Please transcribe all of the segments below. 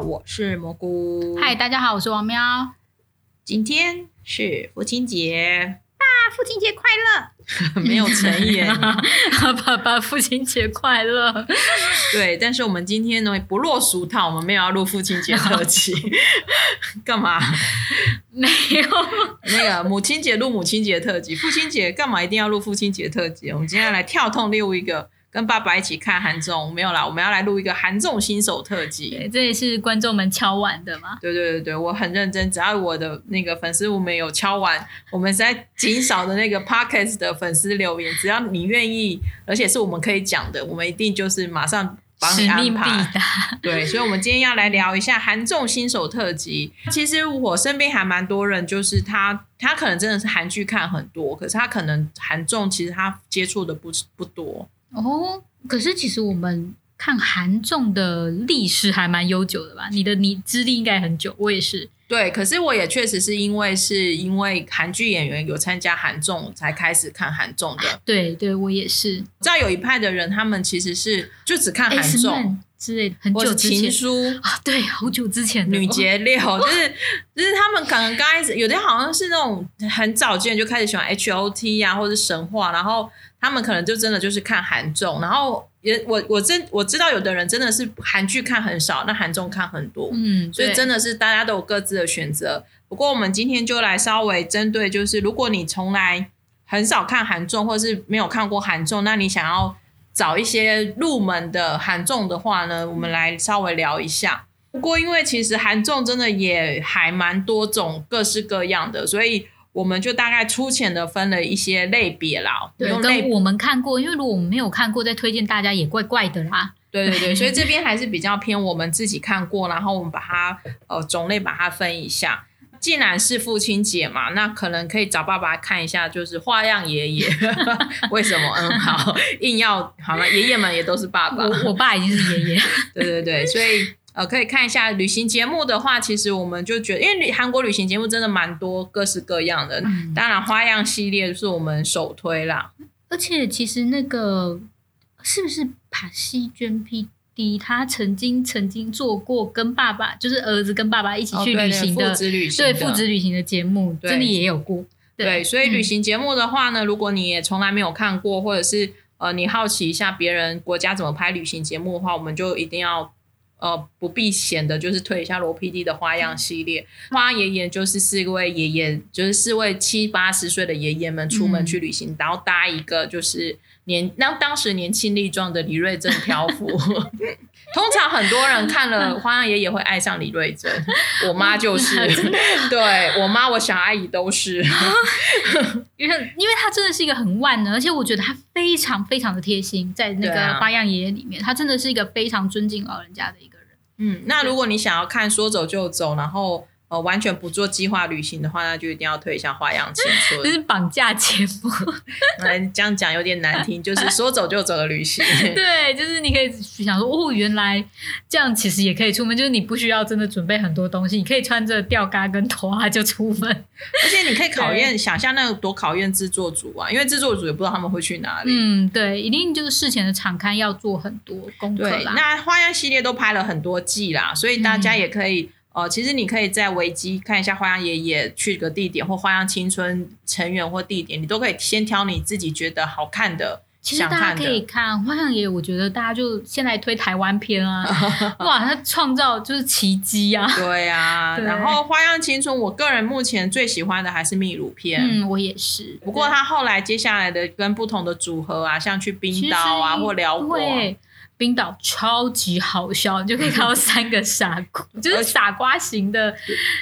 我是蘑菇。嗨，大家好，我是王喵。今天是父亲节，爸，父亲节快乐！没有诚意，爸爸，父亲节快乐。对，但是我们今天呢不落俗套，我们没有要录父亲节特辑，干嘛？没有，那个母亲节录母亲节特辑，父亲节干嘛一定要录父亲节特辑？我们今天来跳痛六一个。跟爸爸一起看韩综，没有啦，我们要来录一个韩综新手特辑。这也是观众们敲碗的吗？对对对对，我很认真，只要我的那个粉丝我们有敲碗，我们在极少的那个 Podcast 的粉丝留言，只要你愿意，而且是我们可以讲的，我们一定就是马上帮你安排。对，所以，我们今天要来聊一下韩综新手特辑。其实我身边还蛮多人，就是他他可能真的是韩剧看很多，可是他可能韩综其实他接触的不不多。哦，可是其实我们看韩综的历史还蛮悠久的吧？你的你资历应该很久，我也是。对，可是我也确实是因为是因为韩剧演员有参加韩综才开始看韩综的。对，对我也是。知道有一派的人，他们其实是就只看韩综之类的，很久之前。情书啊，对，好久之前的。女杰六，就是就是他们可能刚开始有的好像是那种很早之前就开始喜欢 H O T 呀、啊，或者神话，然后。他们可能就真的就是看韩综，然后也我我真我知道有的人真的是韩剧看很少，那韩综看很多，嗯，所以真的是大家都有各自的选择。不过我们今天就来稍微针对，就是如果你从来很少看韩综，或是没有看过韩综，那你想要找一些入门的韩综的话呢，我们来稍微聊一下。不过因为其实韩综真的也还蛮多种，各式各样的，所以。我们就大概粗浅的分了一些类别啦，对，跟我们看过，因为如果我们没有看过，再推荐大家也怪怪的啦。对对对，所以 这边还是比较偏我们自己看过，然后我们把它呃种类把它分一下。既然是父亲节嘛，那可能可以找爸爸看一下，就是花样爷爷。为什么？嗯，好，硬要好了，爷爷们也都是爸爸。我我爸已经是爷爷。对对对，所以。呃，可以看一下旅行节目的话，其实我们就觉得，因为旅韩国旅行节目真的蛮多，各式各样的。嗯、当然，花样系列是我们首推啦。而且，其实那个是不是帕西娟 PD，他曾经曾经做过跟爸爸，就是儿子跟爸爸一起去旅行的、哦、对，对，父子旅行的，对父子旅行的节目，这里也有过。对，对，所以旅行节目的话呢，嗯、如果你也从来没有看过，或者是呃，你好奇一下别人国家怎么拍旅行节目的话，我们就一定要。呃，不避嫌的，就是推一下罗 PD 的花样系列。花爷爷就是四位爷爷，就是四位七八十岁的爷爷们出门去旅行，嗯、然后搭一个就是年那当时年轻力壮的李瑞镇漂浮。通常很多人看了 花样爷爷会爱上李瑞珍，我妈就是，对我妈，我小阿姨都是，因为他真的是一个很万能，而且我觉得他非常非常的贴心，在那个花样爷爷里面，他真的是一个非常尊敬老人家的一个人。嗯，那如果你想要看说走就走，然后呃完全不做计划旅行的话，那就一定要推一下《花样青春》。这是绑架节目，来 这样讲有点难听，就是说走就走的旅行。对，就是你可以想说，哦，原来这样其实也可以出门，就是你不需要真的准备很多东西，你可以穿着吊嘎跟拖啊就出门。而且你可以考验，想象那个多考验制作组啊，因为制作组也不知道他们会去哪里。嗯，对，一定就是事前的场勘要做很多功课啦。那花样系列都拍了很多季啦，所以大家也可以。哦、呃，其实你可以在维基看一下花样爷爷去个地点，或花样青春成员或地点，你都可以先挑你自己觉得好看的。其实大家可以看花样爷爷，我觉得大家就先来推台湾片啊，哇，他创造就是奇迹啊！对啊，对然后花样青春，我个人目前最喜欢的还是秘鲁片，嗯，我也是。不过他后来接下来的跟不同的组合啊，像去冰岛啊或辽国。冰岛超级好笑，你就可以看到三个傻瓜，就是傻瓜型的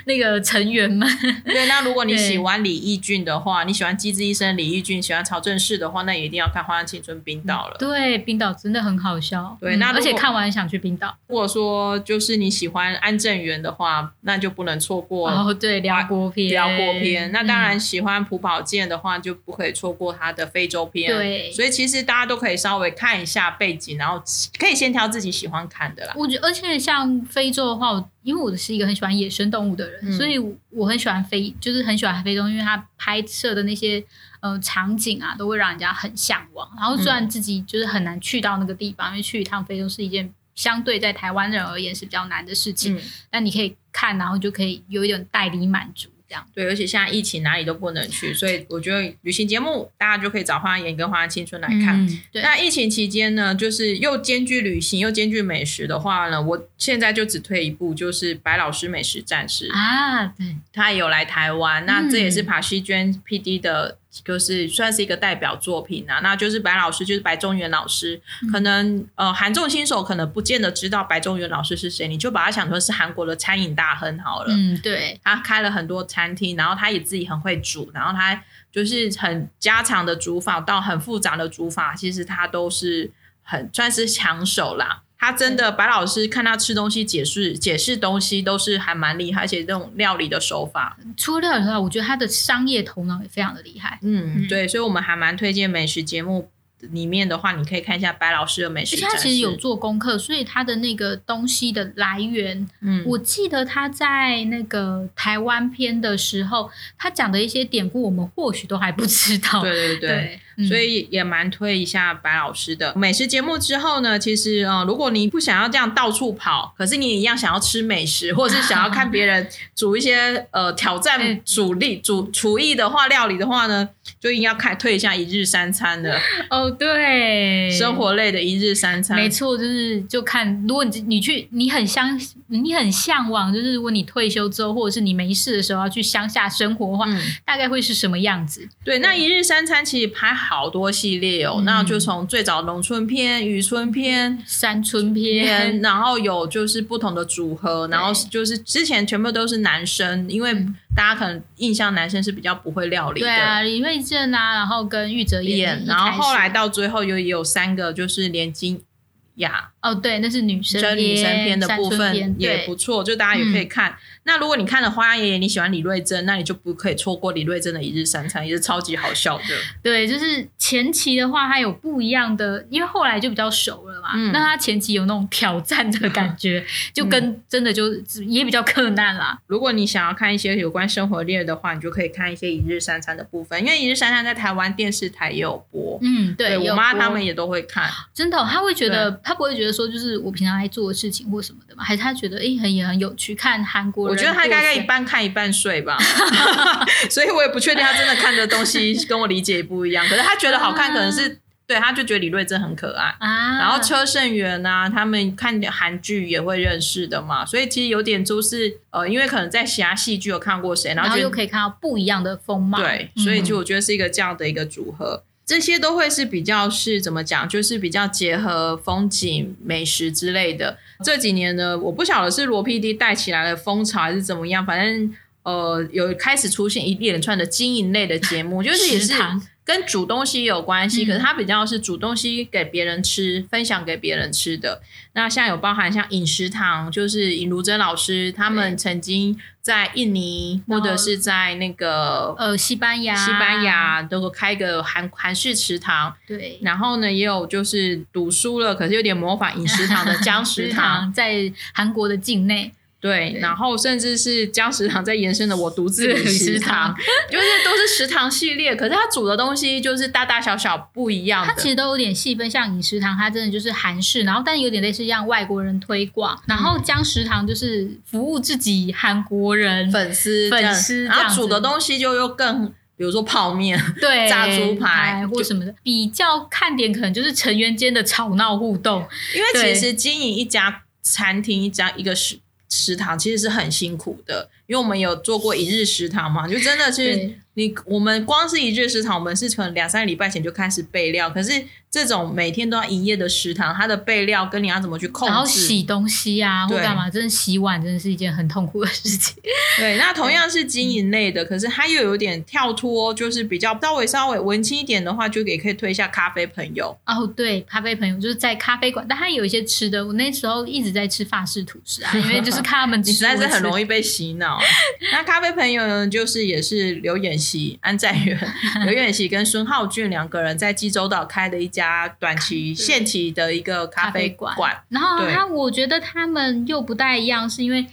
那个成员们。对，那如果你喜欢李义俊的话，你喜欢机智医生李义俊，喜欢曹正奭的话，那也一定要看《花样青春》冰岛了。对，冰岛真的很好笑。对，那、嗯、而且看完想去冰岛。如果说就是你喜欢安正元的话，那就不能错过哦。对，辽国篇，辽国篇。那当然喜欢朴宝剑的话，就不可以错过他的非洲篇。对，所以其实大家都可以稍微看一下背景，然后。可以先挑自己喜欢看的啦。我觉得，而且像非洲的话，因为我是一个很喜欢野生动物的人，嗯、所以我很喜欢非，就是很喜欢非洲，因为它拍摄的那些呃场景啊，都会让人家很向往。然后虽然自己就是很难去到那个地方，嗯、因为去一趟非洲是一件相对在台湾人而言是比较难的事情。那、嗯、你可以看，然后就可以有一点代理满足。对，而且现在疫情哪里都不能去，所以我觉得旅行节目大家就可以找《花样跟《花样青春》来看。嗯、对，那疫情期间呢，就是又兼具旅行又兼具美食的话呢，我现在就只推一部，就是白老师美食战士啊，对，他也有来台湾，那这也是帕西娟 PD 的。就是算是一个代表作品啊，那就是白老师，就是白中原老师。嗯、可能呃，韩众新手可能不见得知道白中原老师是谁，你就把他想成是韩国的餐饮大亨好了。嗯，对。他开了很多餐厅，然后他也自己很会煮，然后他就是很家常的煮法到很复杂的煮法，其实他都是很算是抢手啦。他真的白老师看他吃东西解释解释东西都是还蛮厉害，而且这种料理的手法，除了料理的话，我觉得他的商业头脑也非常的厉害。嗯，对，所以我们还蛮推荐美食节目。里面的话，你可以看一下白老师的美食。他其实有做功课，所以他的那个东西的来源，嗯，我记得他在那个台湾篇的时候，他讲的一些典故，我们或许都还不知道。对对对，所以也蛮推一下白老师的美食节目。之后呢，其实啊、呃，如果你不想要这样到处跑，可是你一样想要吃美食，或者是想要看别人煮一些呃挑战主力煮厨艺的话，料理的话呢，就应该要看推一下一日三餐的。哦。对，生活类的一日三餐，没错，就是就看，如果你你去，你很相，你很向往，就是如果你退休之后，或者是你没事的时候要去乡下生活的话，嗯、大概会是什么样子？对，那一日三餐其实拍好多系列哦，嗯、那就从最早农村篇、渔村篇、山村篇，然后有就是不同的组合，然后就是之前全部都是男生，因为大家可能印象男生是比较不会料理的，对啊，李瑞镇啊，然后跟玉泽演，然后后来到。最后又有三个，就是连金雅哦，对，那是女生真女生篇的部分也不错，就大家也可以看。嗯、那如果你看了《花样爷爷》，你喜欢李瑞珍，那你就不可以错过李瑞珍的一日三餐，也是超级好笑的。对，就是前期的话，他有不一样的，因为后来就比较熟了嘛。嗯、那他前期有那种挑战的感觉，就跟真的就也比较困难啦。如果你想要看一些有关生活类的话，你就可以看一些一日三餐的部分，因为一日三餐在台湾电视台也有播。嗯，对，对我妈他们也都会看。真的、哦，他会觉得他不会觉得说就是我平常爱做的事情或什么的嘛，还是他觉得诶很也很有趣，看韩国觉得他大概一半看一半睡吧，所以我也不确定他真的看的东西跟我理解不一样。可是他觉得好看，可能是、啊、对，他就觉得李瑞珍很可爱啊。然后车胜元啊，他们看韩剧也会认识的嘛，所以其实有点就是呃，因为可能在其他戏剧有看过谁，然后，然后又可以看到不一样的风貌。对，所以就我觉得是一个这样的一个组合。这些都会是比较是怎么讲，就是比较结合风景、美食之类的。这几年呢，我不晓得是罗 PD 带起来的风潮还是怎么样，反正呃有开始出现一连串的经营类的节目，就是也是跟煮东西有关系，可是它比较是煮东西给别人吃，分享给别人吃的。那像有包含像饮食堂，就是尹如珍老师他们曾经。在印尼或者是在那个呃西班牙，西班牙都开个韩韩式食堂，对。然后呢，也有就是读书了，可是有点模仿饮食堂的 江食堂，在韩国的境内。对，对，然后甚至是将食堂在延伸的我独自旅食堂，就是都是食堂系列，可是它煮的东西就是大大小小不一样的。它其实都有点细分，像饮食堂，它真的就是韩式，然后但有点类似让外国人推广，然后将食堂就是服务自己韩国人粉丝粉丝，然后煮的东西就又更，比如说泡面、对炸猪排或什么的，比较看点可能就是成员间的吵闹互动，因为其实经营一家餐厅，一家一个食食堂其实是很辛苦的，因为我们有做过一日食堂嘛，就真的是你我们光是一日食堂，我们是从两三个礼拜前就开始备料，可是。这种每天都要营业的食堂，它的备料跟你要怎么去控制，然后洗东西啊，或干嘛，真的洗碗真的是一件很痛苦的事情。对，那同样是经营类的，可是它又有点跳脱，就是比较稍微稍微文青一点的话，就也可以推一下咖啡朋友。哦，对，咖啡朋友就是在咖啡馆，但它有一些吃的。我那时候一直在吃法式吐司啊，因为就是看他们 吃，实在是很容易被洗脑。那咖啡朋友呢，就是也是刘演锡、安在元、刘演锡跟孙浩俊两个人在济州岛开的一家。短期、限期的一个咖啡馆，然后他，我觉得他们又不太一样，是因为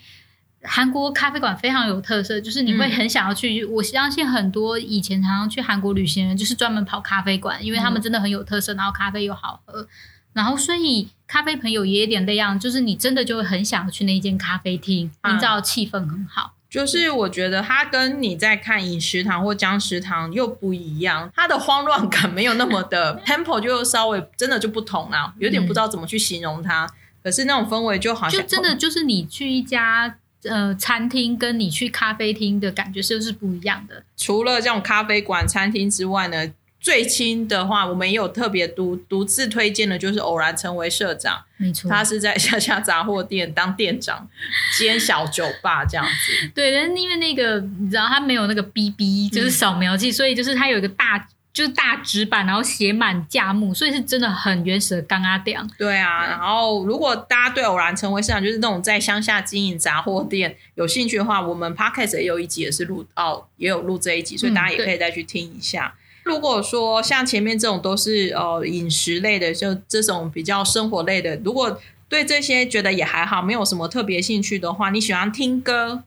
韩国咖啡馆非常有特色，就是你会很想要去。嗯、我相信很多以前常常去韩国旅行的人，就是专门跑咖啡馆，因为他们真的很有特色，然后咖啡又好喝，然后所以咖啡朋友也有点那样，就是你真的就会很想去那间咖啡厅，营造气氛很好。就是我觉得它跟你在看饮食堂或姜食堂又不一样，它的慌乱感没有那么的 tempo，就稍微真的就不同啦，有点不知道怎么去形容它。嗯、可是那种氛围就好像就真的就是你去一家呃餐厅，跟你去咖啡厅的感觉是不是不一样的？除了这种咖啡馆、餐厅之外呢？最亲的话，我们也有特别独独自推荐的，就是偶然成为社长。没错，他是在下下杂货店当店长兼小酒吧这样子。对，但是因为那个你知道，他没有那个 BB，就是扫描器，嗯、所以就是他有一个大就是大纸板，然后写满价目，所以是真的很原始的刚阿店。对啊，然后如果大家对偶然成为社长，就是那种在乡下经营杂货店有兴趣的话，我们 Podcast 也有一集也是录哦，也有录这一集，所以大家也可以再去听一下。嗯如果说像前面这种都是呃饮食类的，就这种比较生活类的，如果对这些觉得也还好，没有什么特别兴趣的话，你喜欢听歌，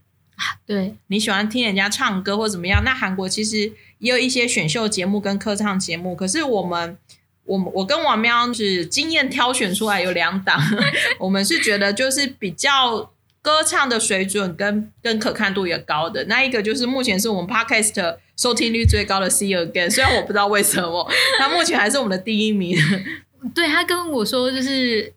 对，你喜欢听人家唱歌或怎么样？那韩国其实也有一些选秀节目跟歌唱节目，可是我们我我跟王喵是经验挑选出来有两档，我们是觉得就是比较。歌唱的水准跟跟可看度也高的那一个，就是目前是我们 Podcast 收听率最高的 See Again，虽然我不知道为什么，他目前还是我们的第一名。对，他跟我说，就是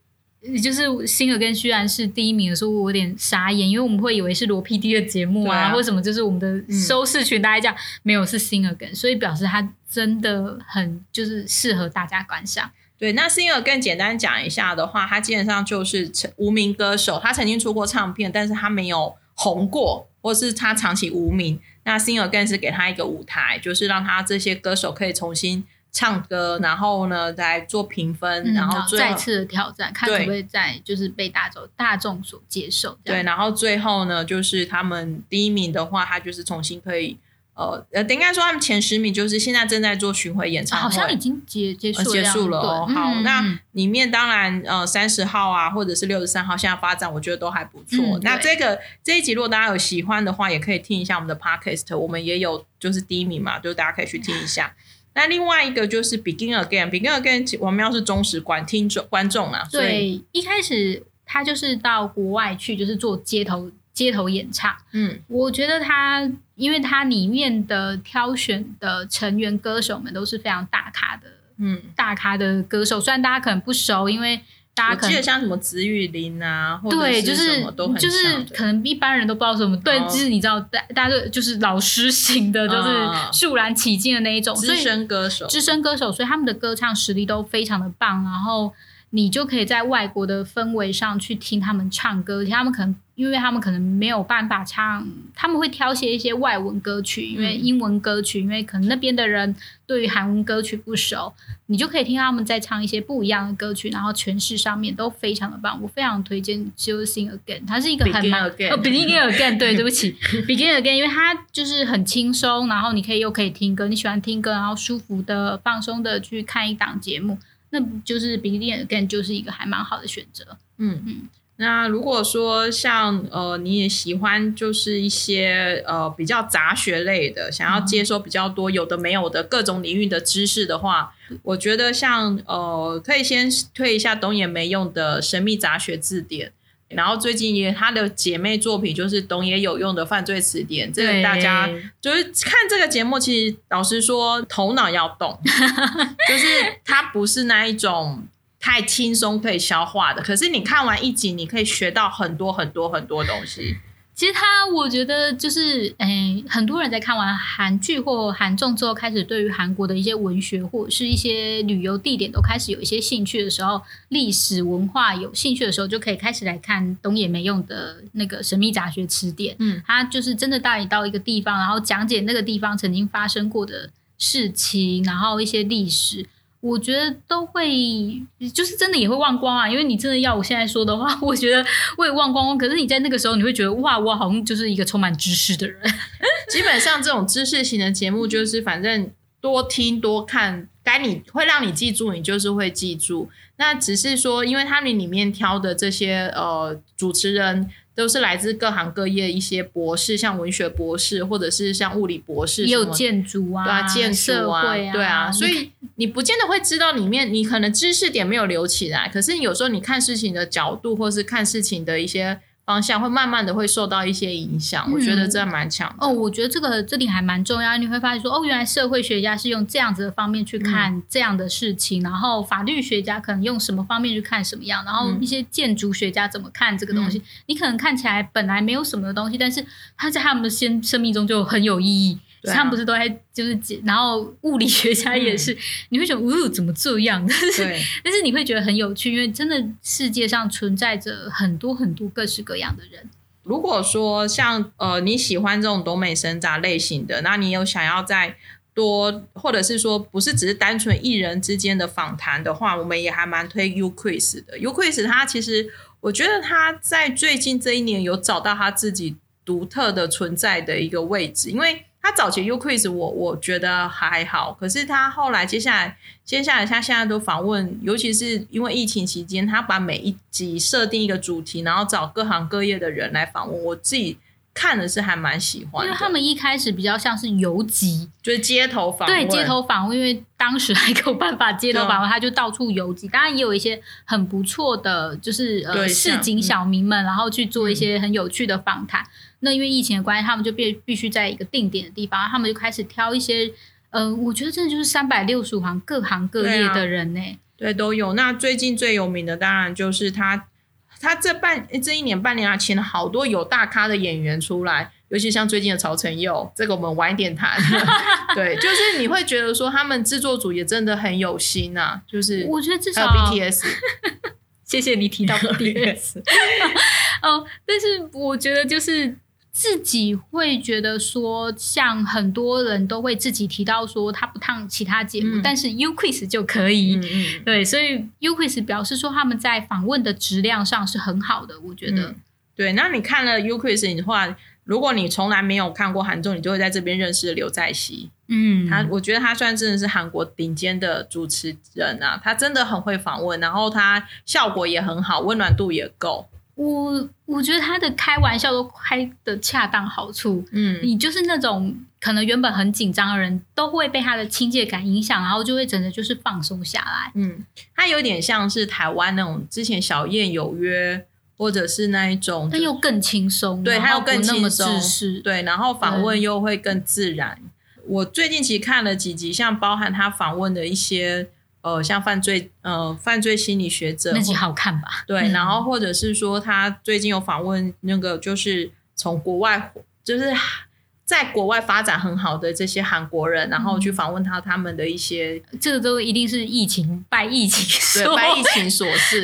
就是 See Again 居然是第一名的时候，我有点傻眼，因为我们会以为是罗 PD 的节目啊，啊或什么，就是我们的收视群大家这样，嗯、没有是 See Again，所以表示他真的很就是适合大家观赏。对，那 Singer 更简单讲一下的话，他基本上就是无名歌手，他曾经出过唱片，但是他没有红过，或是他长期无名。那 Sing Again 是给他一个舞台，就是让他这些歌手可以重新唱歌，然后呢再做评分，嗯、然后再次的挑战，看可不可以再就是被大众大众所接受。对，然后最后呢，就是他们第一名的话，他就是重新可以。呃呃，应该说他们前十名就是现在正在做巡回演唱会，好像已经结结束结束了哦。好，嗯、那里面当然呃三十号啊，或者是六十三号，现在发展我觉得都还不错。嗯、那这个这一集如果大家有喜欢的话，也可以听一下我们的 Podcast，我们也有就是第一名嘛，就大家可以去听一下。嗯、那另外一个就是 Begin Again，Begin Again 我们要是忠实观听众观众啊，对，所以一开始他就是到国外去，就是做街头。街头演唱，嗯，我觉得他，因为他里面的挑选的成员歌手们都是非常大咖的，嗯，大咖的歌手，虽然大家可能不熟，因为大家可能记得像什么紫雨林啊，对，就是就是可能一般人都不知道什么，对，就是你知道，大大家都就是老师型的，就是肃然起敬的那一种资深歌手，资深歌手，所以他们的歌唱实力都非常的棒，然后你就可以在外国的氛围上去听他们唱歌，他们可能。因为他们可能没有办法唱，他们会挑选一些外文歌曲，因为英文歌曲，因为可能那边的人对于韩文歌曲不熟，你就可以听他们在唱一些不一样的歌曲，然后诠释上面都非常的棒。我非常推荐《就 Sing Again》，它是一个很哦，Begin Again，对，对不起，Begin Again，因为它就是很轻松，然后你可以又可以听歌，你喜欢听歌，然后舒服的放松的去看一档节目，那就是 Begin Again 就是一个还蛮好的选择。嗯嗯。那如果说像呃你也喜欢就是一些呃比较杂学类的，想要接收比较多有的没有的各种领域的知识的话，我觉得像呃可以先推一下懂也没用的神秘杂学字典，然后最近也他的姐妹作品就是懂也有用的犯罪词典，这个大家就是看这个节目，其实老实说头脑要动，就是它不是那一种。太轻松可以消化的，可是你看完一集，你可以学到很多很多很多东西。其实他，我觉得就是，诶、欸，很多人在看完韩剧或韩综之后，开始对于韩国的一些文学或者是一些旅游地点都开始有一些兴趣的时候，历史文化有兴趣的时候，就可以开始来看懂也没用的那个神秘杂学词典。嗯，他就是真的带你到一个地方，然后讲解那个地方曾经发生过的事情，然后一些历史。我觉得都会，就是真的也会忘光啊，因为你真的要我现在说的话，我觉得我也忘光光。可是你在那个时候，你会觉得哇，我好像就是一个充满知识的人。基本上这种知识型的节目，就是反正多听多看，该你会让你记住，你就是会记住。那只是说，因为他们里面挑的这些呃主持人。都是来自各行各业一些博士，像文学博士，或者是像物理博士，也有建筑啊，对啊，建筑啊，啊对啊，所以你不见得会知道里面，你可能知识点没有留起来，可是你有时候你看事情的角度，或是看事情的一些。方向会慢慢的会受到一些影响，嗯、我觉得这蛮强哦。我觉得这个这里还蛮重要，你会发现说哦，原来社会学家是用这样子的方面去看这样的事情，嗯、然后法律学家可能用什么方面去看什么样，然后一些建筑学家怎么看这个东西，嗯、你可能看起来本来没有什么的东西，但是它在他们的生生命中就很有意义。啊、他们不是都在就是，然后物理学家也是，嗯、你会觉得，哦，怎么这样？但是，但是你会觉得很有趣，因为真的世界上存在着很多很多各式各样的人。如果说像呃你喜欢这种多美神杂类型的，那你有想要再多，或者是说不是只是单纯艺人之间的访谈的话，我们也还蛮推 UQuiz 的。UQuiz 他其实我觉得他在最近这一年有找到他自己独特的存在的一个位置，因为。他早期 UQuiz 我我觉得还好，可是他后来接下来接下来他现在都访问，尤其是因为疫情期间，他把每一集设定一个主题，然后找各行各业的人来访问。我自己看的是还蛮喜欢，因为他们一开始比较像是游击，就是街头访问，对街头访问，因为当时还没有办法街头访问，他就到处游击。当然也有一些很不错的，就是呃市井小民们，嗯、然后去做一些很有趣的访谈。嗯。那因为疫情的关系，他们就必必须在一个定点的地方，他们就开始挑一些，嗯、呃，我觉得真的就是三百六十五行各行各业的人呢、欸，对，都有。那最近最有名的当然就是他，他这半这一年半年啊，请了好多有大咖的演员出来，尤其像最近的曹承佑，这个我们晚一点谈。对，就是你会觉得说他们制作组也真的很有心呐、啊，就是我觉得至少 BTS，谢谢你提到 BTS，哦，但是我觉得就是。自己会觉得说，像很多人都会自己提到说，他不烫其他节目，嗯、但是 UQuiz 就可以。对，所以 UQuiz 表示说他们在访问的质量上是很好的，我觉得。嗯、对，那你看了 UQuiz 的话，如果你从来没有看过韩综，你就会在这边认识刘在熙。嗯，他我觉得他算真的是韩国顶尖的主持人啊，他真的很会访问，然后他效果也很好，温暖度也够。我我觉得他的开玩笑都开的恰当好处，嗯，你就是那种可能原本很紧张的人都会被他的亲切感影响，然后就会真的就是放松下来，嗯，他有点像是台湾那种之前小燕有约，或者是那一种，但又更轻松，对，他又更轻松，对，然后访问又会更自然。我最近其实看了几集，像包含他访问的一些。呃，像犯罪呃犯罪心理学者，那集好看吧？对，嗯、然后或者是说他最近有访问那个，就是从国外，就是在国外发展很好的这些韩国人，然后去访问他他们的一些，这个都一定是疫情拜疫情，对，拜疫情所 致。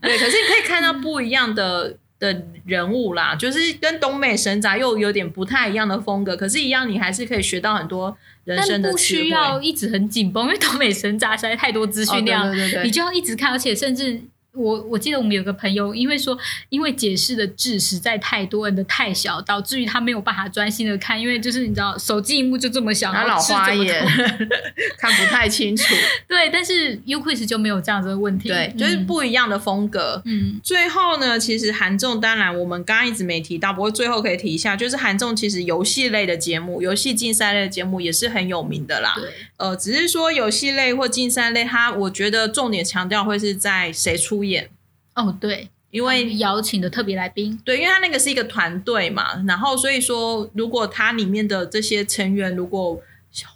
对，可是你可以看到不一样的。的人物啦，就是跟东美神杂又有点不太一样的风格，可是，一样你还是可以学到很多人生的。但不需要一直很紧绷，因为东美神杂实在太多资讯量，哦、对对对对，你就要一直看，而且甚至。我我记得我们有个朋友，因为说因为解释的字实在太多，人的太小，导致于他没有办法专心的看，因为就是你知道手机荧幕就这么小，然后老花眼 看不太清楚。对，但是 UQuiz 就没有这样子的问题，对，就是不一样的风格。嗯，最后呢，其实韩综当然我们刚刚一直没提到，不过最后可以提一下，就是韩综其实游戏类的节目、游戏竞赛类的节目也是很有名的啦。对，呃，只是说游戏类或竞赛类，它我觉得重点强调会是在谁出。演哦，对，因为邀请的特别来宾，对，因为他那个是一个团队嘛，然后所以说，如果他里面的这些成员如果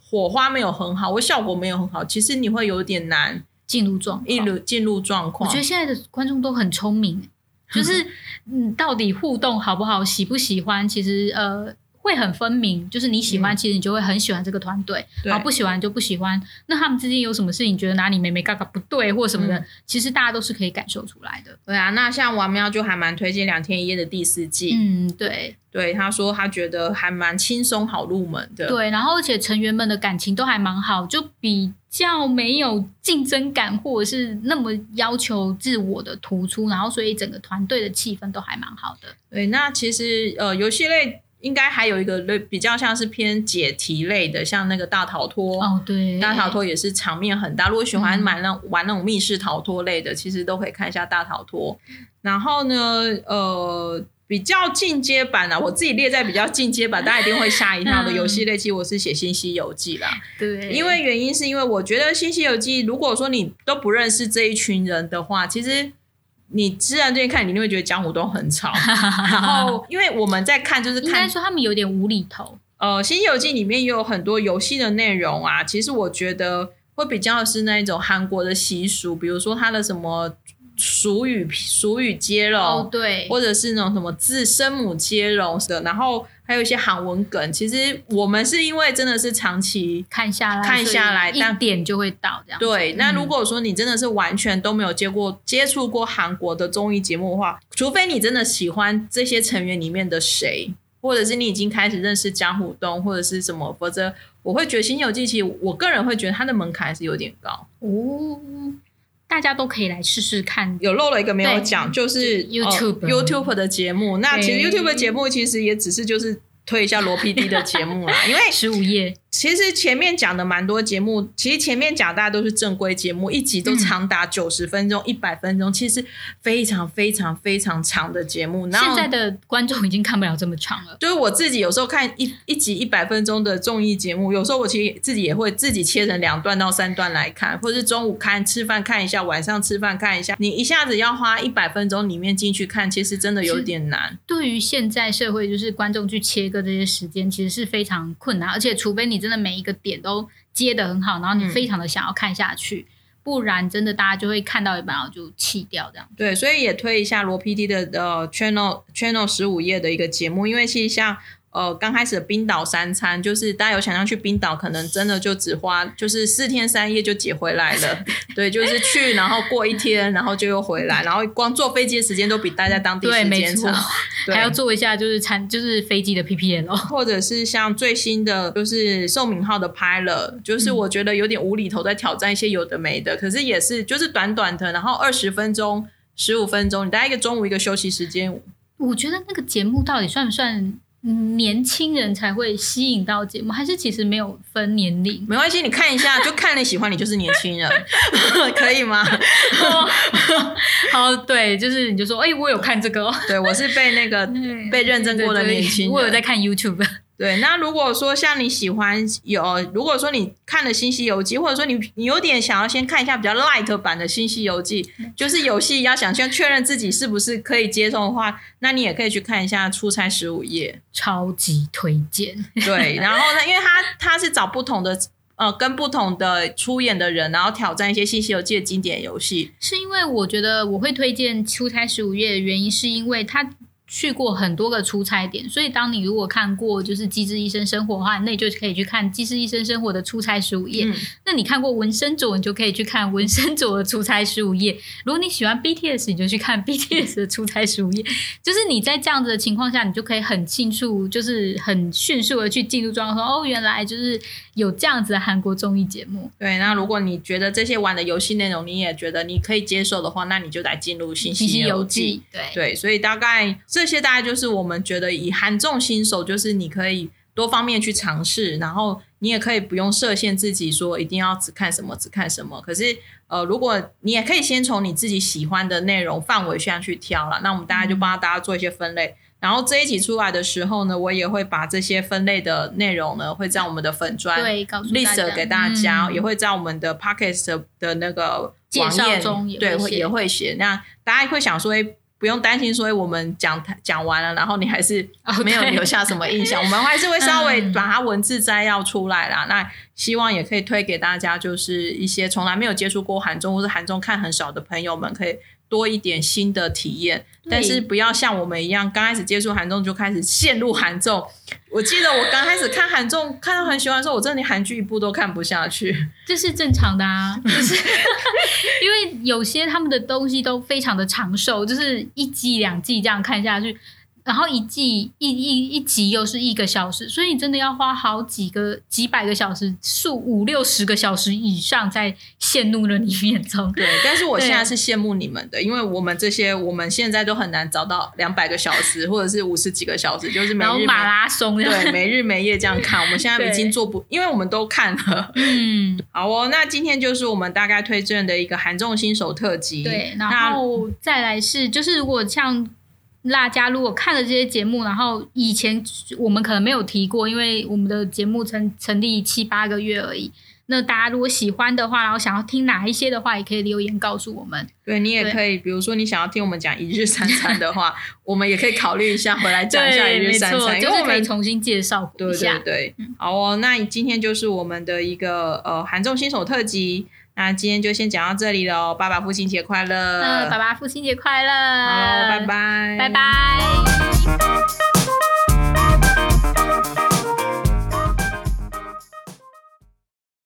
火花没有很好，或效果没有很好，其实你会有点难进入状进入进入状况。我觉得现在的观众都很聪明，就是嗯，到底互动好不好，喜不喜欢，其实呃。会很分明，就是你喜欢，嗯、其实你就会很喜欢这个团队，然后不喜欢就不喜欢。那他们之间有什么事情，觉得哪里没没嘎嘎不对或什么的，嗯、其实大家都是可以感受出来的。对啊，那像王喵就还蛮推荐《两天一夜》的第四季。嗯，对，对，他说他觉得还蛮轻松好入门的。对，然后而且成员们的感情都还蛮好，就比较没有竞争感，或者是那么要求自我的突出，然后所以整个团队的气氛都还蛮好的。对，那其实呃，游戏类。应该还有一个类比较像是偏解题类的，像那个大逃脱哦，对，大逃脱也是场面很大。如果喜欢玩那玩那种密室逃脱类的，嗯、其实都可以看一下大逃脱。然后呢，呃，比较进阶版的、啊，我自己列在比较进阶版，大家一定会吓一跳的游戏类，其实我是写《新西游记》啦。对，因为原因是因为我觉得《新西游记》，如果说你都不认识这一群人的话，其实。你自然这边看，你就会觉得江湖都很吵。然后，因为我们在看，就是看应该说他们有点无厘头。呃，《新西游记》里面也有很多游戏的内容啊。其实我觉得会比较是那一种韩国的习俗，比如说他的什么。俗语俗语接龙，oh, 对，或者是那种什么字声母接龙的，然后还有一些韩文梗。其实我们是因为真的是长期看下来，看下来，一点就会到这样。对，那如果说你真的是完全都没有接过接触过韩国的综艺节目的话，除非你真的喜欢这些成员里面的谁，或者是你已经开始认识江虎东或者是什么，否则我会觉得《新西游记》其实我个人会觉得它的门槛还是有点高哦。大家都可以来试试看。有漏了一个没有讲，就是 YouTube、呃、YouTube 的节目。那其实 YouTube 的节目其实也只是就是。推一下罗 PD 的节目啦，因为十五夜其实前面讲的蛮多节目，其实前面讲大家都是正规节目，一集都长达九十分钟、一百分钟，其实非常非常非常长的节目。然后现在的观众已经看不了这么长了。就是我自己有时候看一一集一百分钟的综艺节目，有时候我其实自己也会自己切成两段到三段来看，或者是中午看吃饭看一下，晚上吃饭看一下。你一下子要花一百分钟里面进去看，其实真的有点难。对于现在社会，就是观众去切割这些时间，其实是非常困难，而且除非你真的每一个点都接的很好，然后你非常的想要看下去，嗯、不然真的大家就会看到一半然后就弃掉这样。对，所以也推一下罗 PD 的呃 channel channel 十五页的一个节目，因为其实像。呃，刚开始的冰岛三餐，就是大家有想象去冰岛，可能真的就只花就是四天三夜就解回来了。对，就是去，然后过一天，然后就又回来，然后光坐飞机的时间都比待在当地时间长，还要做一下就是餐就是飞机的 PPL 哦，或者是像最新的就是宋明浩的拍了，就是我觉得有点无厘头，在挑战一些有的没的，可是也是就是短短的，然后二十分钟、十五分钟，你大概一个中午一个休息时间。我觉得那个节目到底算不算？年轻人才会吸引到节目，还是其实没有分年龄？没关系，你看一下，就看你喜欢，你就是年轻人，可以吗？好，对，就是你就说，哎、欸，我有看这个，对我是被那个 被认证过的年轻人，我有在看 YouTube。对，那如果说像你喜欢有，如果说你看了《新西游记》，或者说你你有点想要先看一下比较 light 版的《新西游记》，就是游戏要想先确认自己是不是可以接受的话，那你也可以去看一下《出差十五夜》，超级推荐。对，然后呢，因为他他是找不同的呃跟不同的出演的人，然后挑战一些《新西游记》的经典游戏。是因为我觉得我会推荐《出差十五夜》的原因，是因为它。去过很多个出差点，所以当你如果看过就是《机智医生生活》的话，那你就可以去看《机智医生生活》的出差十五页。嗯、那你看过纹身佐，你就可以去看纹身佐的出差十五页。如果你喜欢 BTS，你就去看 BTS 的出差十五页。就是你在这样子的情况下，你就可以很清楚，就是很迅速的去进入状况，说哦，原来就是有这样子的韩国综艺节目。对，那如果你觉得这些玩的游戏内容你也觉得你可以接受的话，那你就来进入《信息游记》。对对，所以大概。这些大概就是我们觉得以韩重新手，就是你可以多方面去尝试，然后你也可以不用设限自己说一定要只看什么只看什么。可是呃，如果你也可以先从你自己喜欢的内容范围上去挑了，那我们大家就帮大家做一些分类。嗯、然后这一集出来的时候呢，我也会把这些分类的内容呢，会在我们的粉砖 list 给大家，嗯、也会在我们的 podcast 的那个网页中也对也会写。那大家会想说，诶不用担心，说我们讲讲完了，然后你还是没有留下什么印象，oh, 我们还是会稍微把它文字摘要出来啦。嗯、那希望也可以推给大家，就是一些从来没有接触过韩中或是韩中看很少的朋友们，可以多一点新的体验。但是不要像我们一样，刚开始接触韩综就开始陷入韩综。我记得我刚开始看韩综，看到很喜欢的时候，我真的连韩剧一部都看不下去。这是正常的啊，就是 因为有些他们的东西都非常的长寿，就是一季两季这样看下去。然后一季一一一集又是一个小时，所以你真的要花好几个几百个小时，数五六十个小时以上在陷入了里面中。对，但是我现在是羡慕你们的，因为我们这些我们现在都很难找到两百个小时或者是五十几个小时，就是每日每马拉松对，没日没夜这样看。我们现在已经做不，因为我们都看了。嗯，好哦，那今天就是我们大概推荐的一个韩综新手特辑。对，然后再来是就是如果像。大家如果看了这些节目，然后以前我们可能没有提过，因为我们的节目成成立七八个月而已。那大家如果喜欢的话，然后想要听哪一些的话，也可以留言告诉我们。对，你也可以，比如说你想要听我们讲一日三餐的话，我们也可以考虑一下回来讲一下一日三餐，因为我们可以重新介绍一下。对对对，好哦，那今天就是我们的一个呃韩综新手特辑。那今天就先讲到这里喽，爸爸父亲节快乐！嗯，爸爸父亲节快乐！好，拜拜，拜拜。